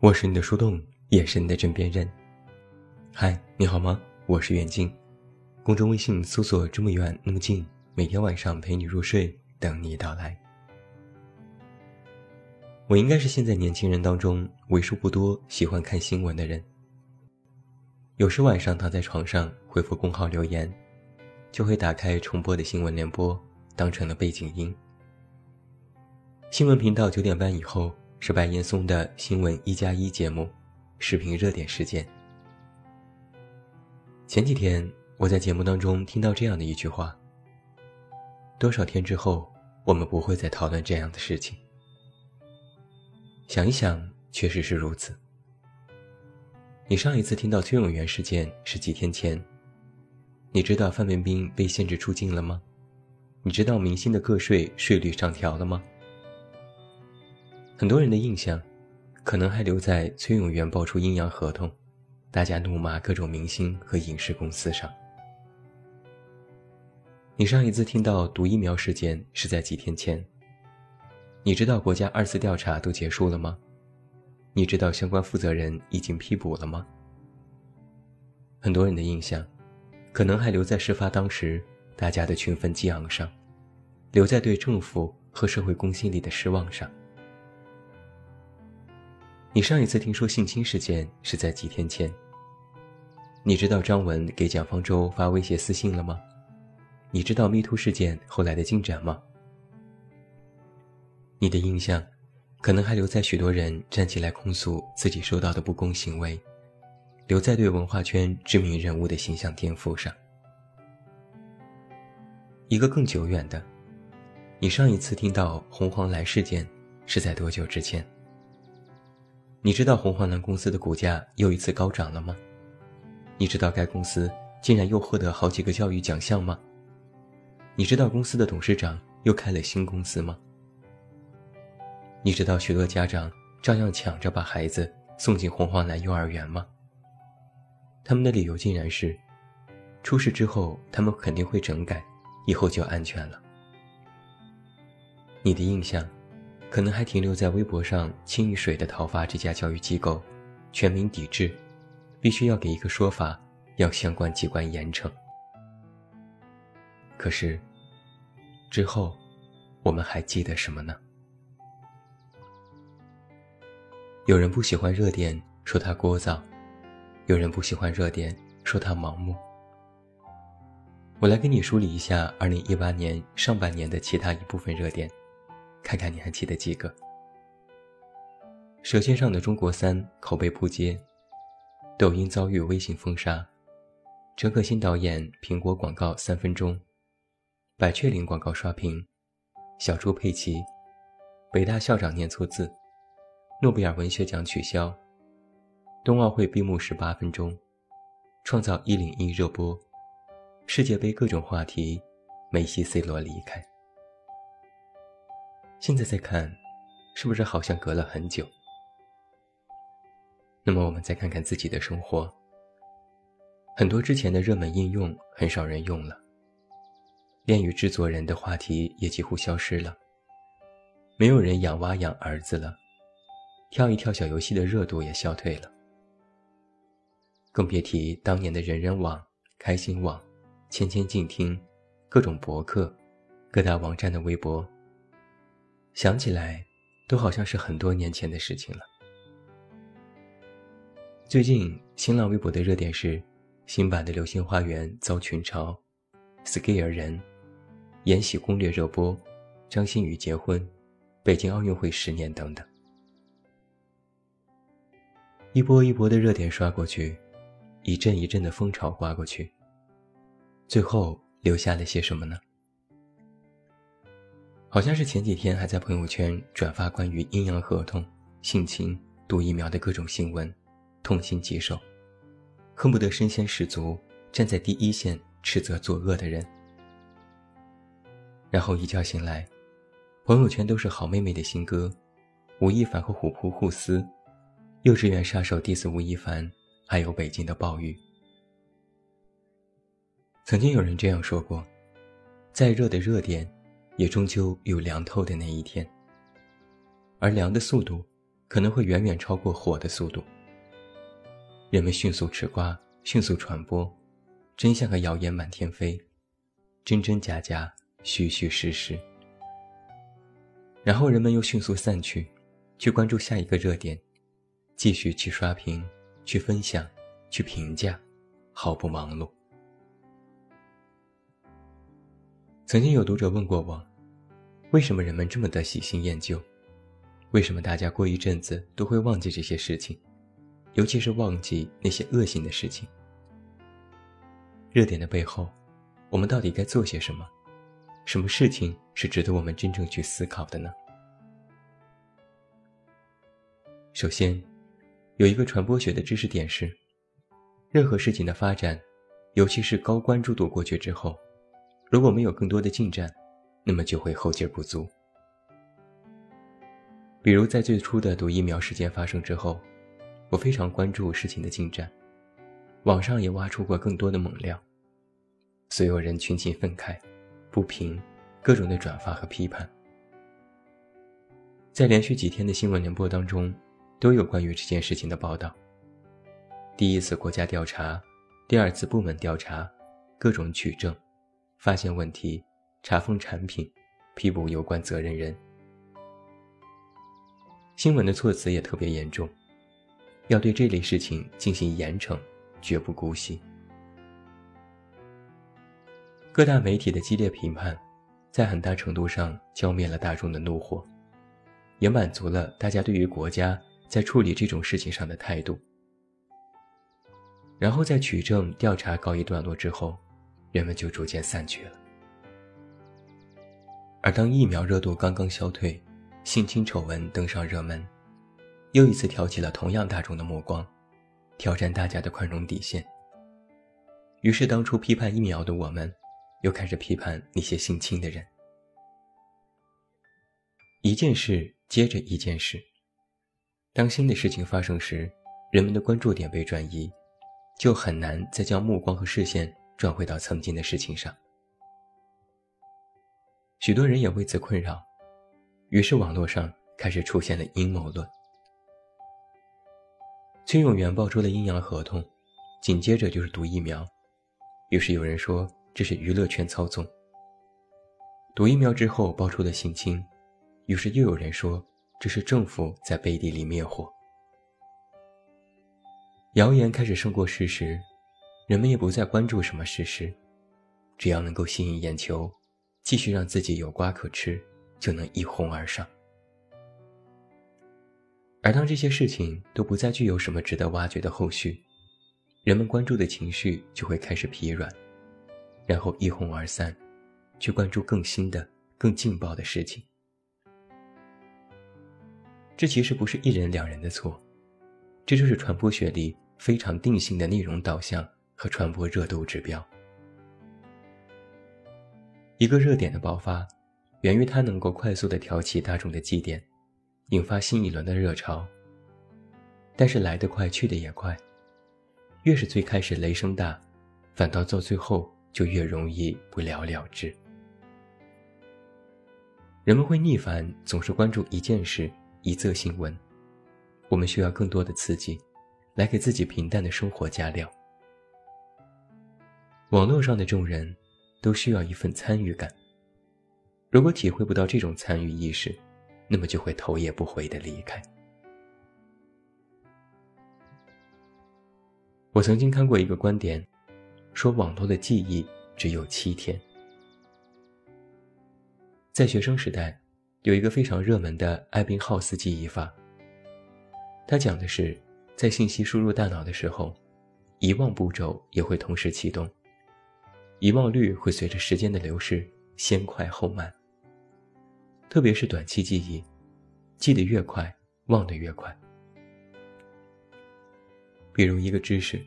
我是你的树洞，也是你的枕边人。嗨，你好吗？我是远近，公众微信搜索“这么远那么近”，每天晚上陪你入睡，等你到来。我应该是现在年轻人当中为数不多喜欢看新闻的人。有时晚上躺在床上回复公号留言，就会打开重播的新闻联播，当成了背景音。新闻频道九点半以后。是白岩松的新闻一加一节目，视频热点事件。前几天我在节目当中听到这样的一句话：多少天之后，我们不会再讨论这样的事情。想一想，确实是如此。你上一次听到崔永元事件是几天前？你知道范冰冰被限制出境了吗？你知道明星的个税税率上调了吗？很多人的印象，可能还留在崔永元爆出阴阳合同，大家怒骂各种明星和影视公司上。你上一次听到毒疫苗事件是在几天前？你知道国家二次调查都结束了吗？你知道相关负责人已经批捕了吗？很多人的印象，可能还留在事发当时大家的群愤激昂上，留在对政府和社会公信力的失望上。你上一次听说性侵事件是在几天前？你知道张文给蒋方舟发威胁私信了吗？你知道密突事件后来的进展吗？你的印象，可能还留在许多人站起来控诉自己受到的不公行为，留在对文化圈知名人物的形象颠覆上。一个更久远的，你上一次听到红黄蓝事件是在多久之前？你知道红黄蓝公司的股价又一次高涨了吗？你知道该公司竟然又获得好几个教育奖项吗？你知道公司的董事长又开了新公司吗？你知道许多家长照样抢着把孩子送进红黄蓝幼儿园吗？他们的理由竟然是，出事之后他们肯定会整改，以后就安全了。你的印象？可能还停留在微博上清一水的讨伐这家教育机构，全民抵制，必须要给一个说法，要相关机关严惩。可是，之后，我们还记得什么呢？有人不喜欢热点，说它聒噪；有人不喜欢热点，说它盲目。我来给你梳理一下2018年上半年的其他一部分热点。看看你还记得几个？舌尖上的中国三口碑扑街，抖音遭遇微信封杀，陈可辛导演苹果广告三分钟，百雀羚广告刷屏，小猪佩奇，北大校长念错字，诺贝尔文学奖取消，冬奥会闭幕式八分钟，创造一零一热播，世界杯各种话题，梅西 C 罗离开。现在再看，是不是好像隔了很久？那么我们再看看自己的生活，很多之前的热门应用很少人用了，恋与制作人的话题也几乎消失了，没有人养娃养儿子了，跳一跳小游戏的热度也消退了，更别提当年的人人网、开心网、千千静听、各种博客、各大网站的微博。想起来，都好像是很多年前的事情了。最近新浪微博的热点是新版的《流星花园》遭群嘲，Scare 人，《延禧攻略》热播，张馨予结婚，北京奥运会十年等等，一波一波的热点刷过去，一阵一阵的风潮刮过去，最后留下了些什么呢？好像是前几天还在朋友圈转发关于阴阳合同、性侵、毒疫苗的各种新闻，痛心疾首，恨不得身先士卒，站在第一线斥责作恶的人。然后一觉醒来，朋友圈都是好妹妹的新歌，吴亦凡和虎扑互撕，幼稚园杀手 diss 吴亦凡，还有北京的暴雨。曾经有人这样说过，再热的热点。也终究有凉透的那一天，而凉的速度，可能会远远超过火的速度。人们迅速吃瓜，迅速传播，真相和谣言满天飞，真真假假，虚虚实实。然后人们又迅速散去，去关注下一个热点，继续去刷屏、去分享、去评价，毫不忙碌。曾经有读者问过我，为什么人们这么的喜新厌旧？为什么大家过一阵子都会忘记这些事情，尤其是忘记那些恶性的事情？热点的背后，我们到底该做些什么？什么事情是值得我们真正去思考的呢？首先，有一个传播学的知识点是：任何事情的发展，尤其是高关注度过去之后，如果没有更多的进展，那么就会后劲不足。比如在最初的毒疫苗事件发生之后，我非常关注事情的进展，网上也挖出过更多的猛料，所有人群情愤慨。不平，各种的转发和批判，在连续几天的新闻联播当中，都有关于这件事情的报道。第一次国家调查，第二次部门调查，各种取证，发现问题，查封产品，批捕有关责任人。新闻的措辞也特别严重，要对这类事情进行严惩，绝不姑息。各大媒体的激烈评判，在很大程度上浇灭了大众的怒火，也满足了大家对于国家在处理这种事情上的态度。然后在取证调查告一段落之后，人们就逐渐散去了。而当疫苗热度刚刚消退，性侵丑闻登上热门，又一次挑起了同样大众的目光，挑战大家的宽容底线。于是，当初批判疫苗的我们。又开始批判那些性侵的人，一件事接着一件事。当新的事情发生时，人们的关注点被转移，就很难再将目光和视线转回到曾经的事情上。许多人也为此困扰，于是网络上开始出现了阴谋论。崔永元爆出了阴阳合同，紧接着就是毒疫苗，于是有人说。这是娱乐圈操纵。毒疫苗之后爆出的性侵，于是又有人说这是政府在背地里灭火。谣言开始胜过事实，人们也不再关注什么事实，只要能够吸引眼球，继续让自己有瓜可吃，就能一哄而上。而当这些事情都不再具有什么值得挖掘的后续，人们关注的情绪就会开始疲软。然后一哄而散，去关注更新的、更劲爆的事情。这其实不是一人两人的错，这就是传播学里非常定性的内容导向和传播热度指标。一个热点的爆发，源于它能够快速的挑起大众的祭点，引发新一轮的热潮。但是来得快，去得也快，越是最开始雷声大，反倒到最后。就越容易不了了之。人们会逆反，总是关注一件事、一则新闻。我们需要更多的刺激，来给自己平淡的生活加料。网络上的众人，都需要一份参与感。如果体会不到这种参与意识，那么就会头也不回的离开。我曾经看过一个观点。说网络的记忆只有七天。在学生时代，有一个非常热门的艾宾浩斯记忆法。它讲的是，在信息输入大脑的时候，遗忘步骤也会同时启动，遗忘率会随着时间的流逝先快后慢。特别是短期记忆，记得越快，忘得越快。比如一个知识。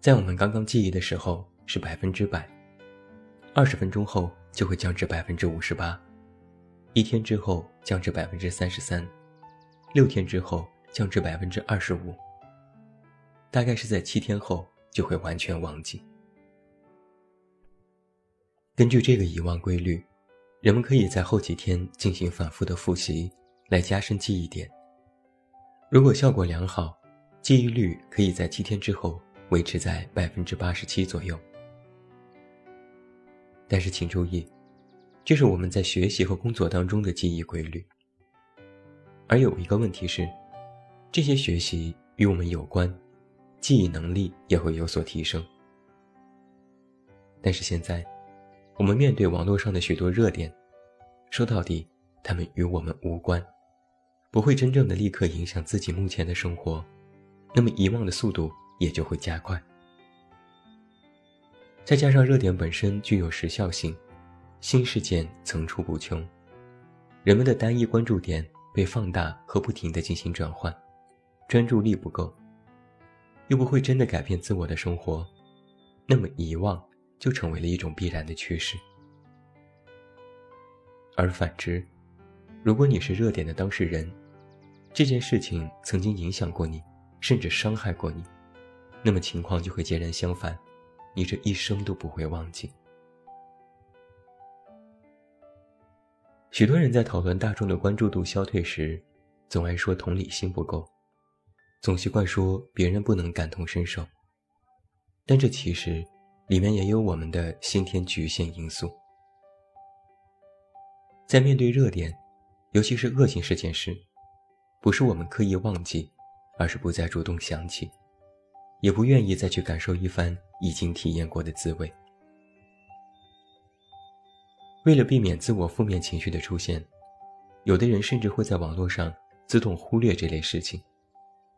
在我们刚刚记忆的时候是百分之百，二十分钟后就会降至百分之五十八，一天之后降至百分之三十三，六天之后降至百分之二十五，大概是在七天后就会完全忘记。根据这个遗忘规律，人们可以在后几天进行反复的复习，来加深记忆点。如果效果良好，记忆率可以在七天之后维持在百分之八十七左右。但是请注意，这是我们在学习和工作当中的记忆规律。而有一个问题是，这些学习与我们有关，记忆能力也会有所提升。但是现在，我们面对网络上的许多热点，说到底，他们与我们无关。不会真正的立刻影响自己目前的生活，那么遗忘的速度也就会加快。再加上热点本身具有时效性，新事件层出不穷，人们的单一关注点被放大和不停的进行转换，专注力不够，又不会真的改变自我的生活，那么遗忘就成为了一种必然的趋势。而反之，如果你是热点的当事人，这件事情曾经影响过你，甚至伤害过你，那么情况就会截然相反，你这一生都不会忘记。许多人在讨论大众的关注度消退时，总爱说同理心不够，总习惯说别人不能感同身受，但这其实里面也有我们的先天局限因素。在面对热点，尤其是恶性事件时。不是我们刻意忘记，而是不再主动想起，也不愿意再去感受一番已经体验过的滋味。为了避免自我负面情绪的出现，有的人甚至会在网络上自动忽略这类事情，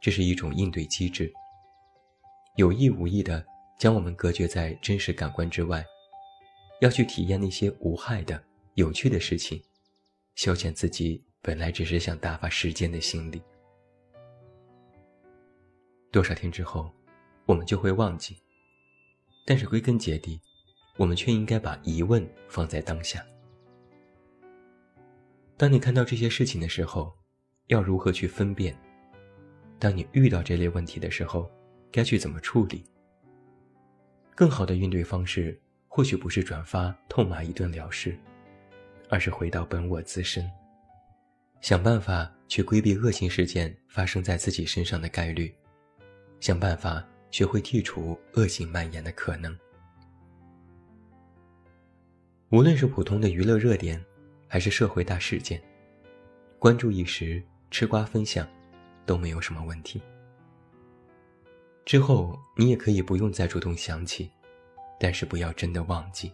这是一种应对机制，有意无意的将我们隔绝在真实感官之外，要去体验那些无害的、有趣的事情，消遣自己。本来只是想打发时间的心理，多少天之后，我们就会忘记。但是归根结底，我们却应该把疑问放在当下。当你看到这些事情的时候，要如何去分辨？当你遇到这类问题的时候，该去怎么处理？更好的应对方式，或许不是转发痛骂一顿了事，而是回到本我自身。想办法去规避恶性事件发生在自己身上的概率，想办法学会剔除恶性蔓延的可能。无论是普通的娱乐热点，还是社会大事件，关注一时，吃瓜分享，都没有什么问题。之后你也可以不用再主动想起，但是不要真的忘记。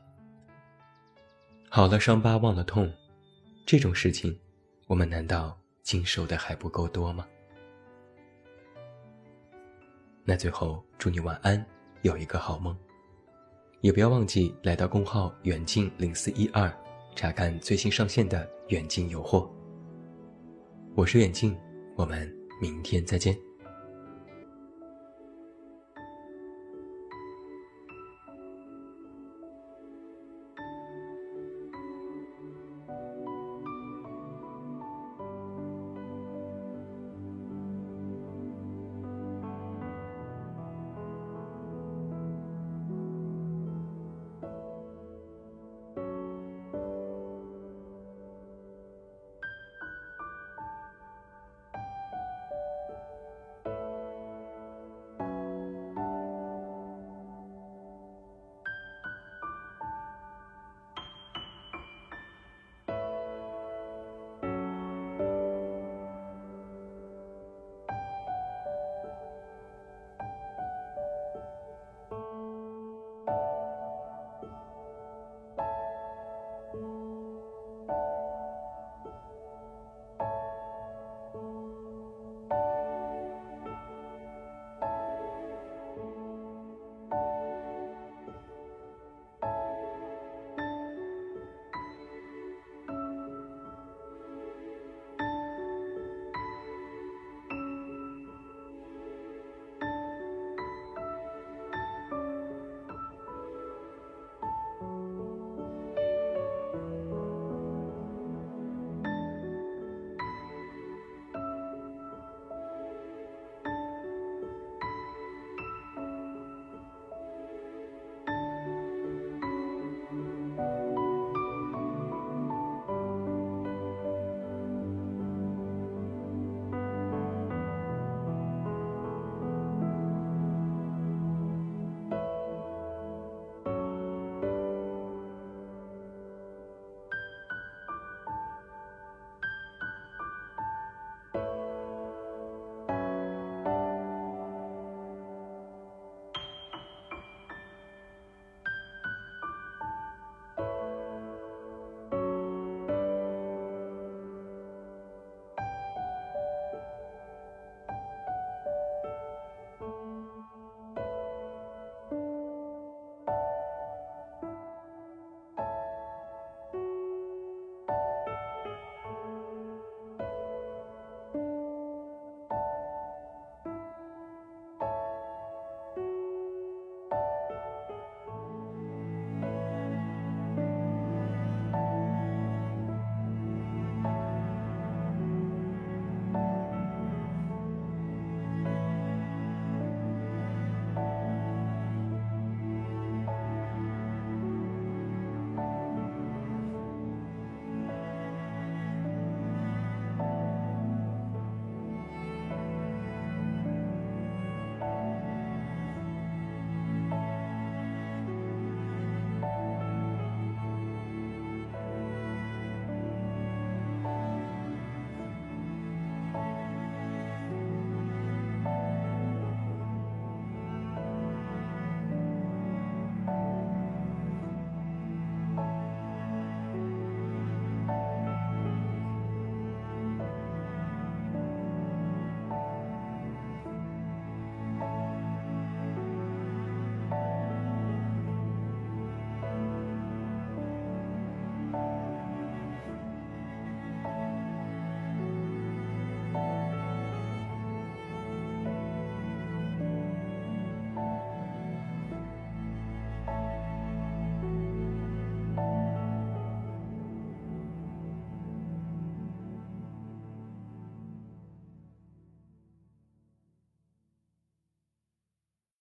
好了，伤疤忘了痛，这种事情。我们难道经受的还不够多吗？那最后祝你晚安，有一个好梦。也不要忘记来到公号远近零四一二，查看最新上线的远近有货。我是远近，我们明天再见。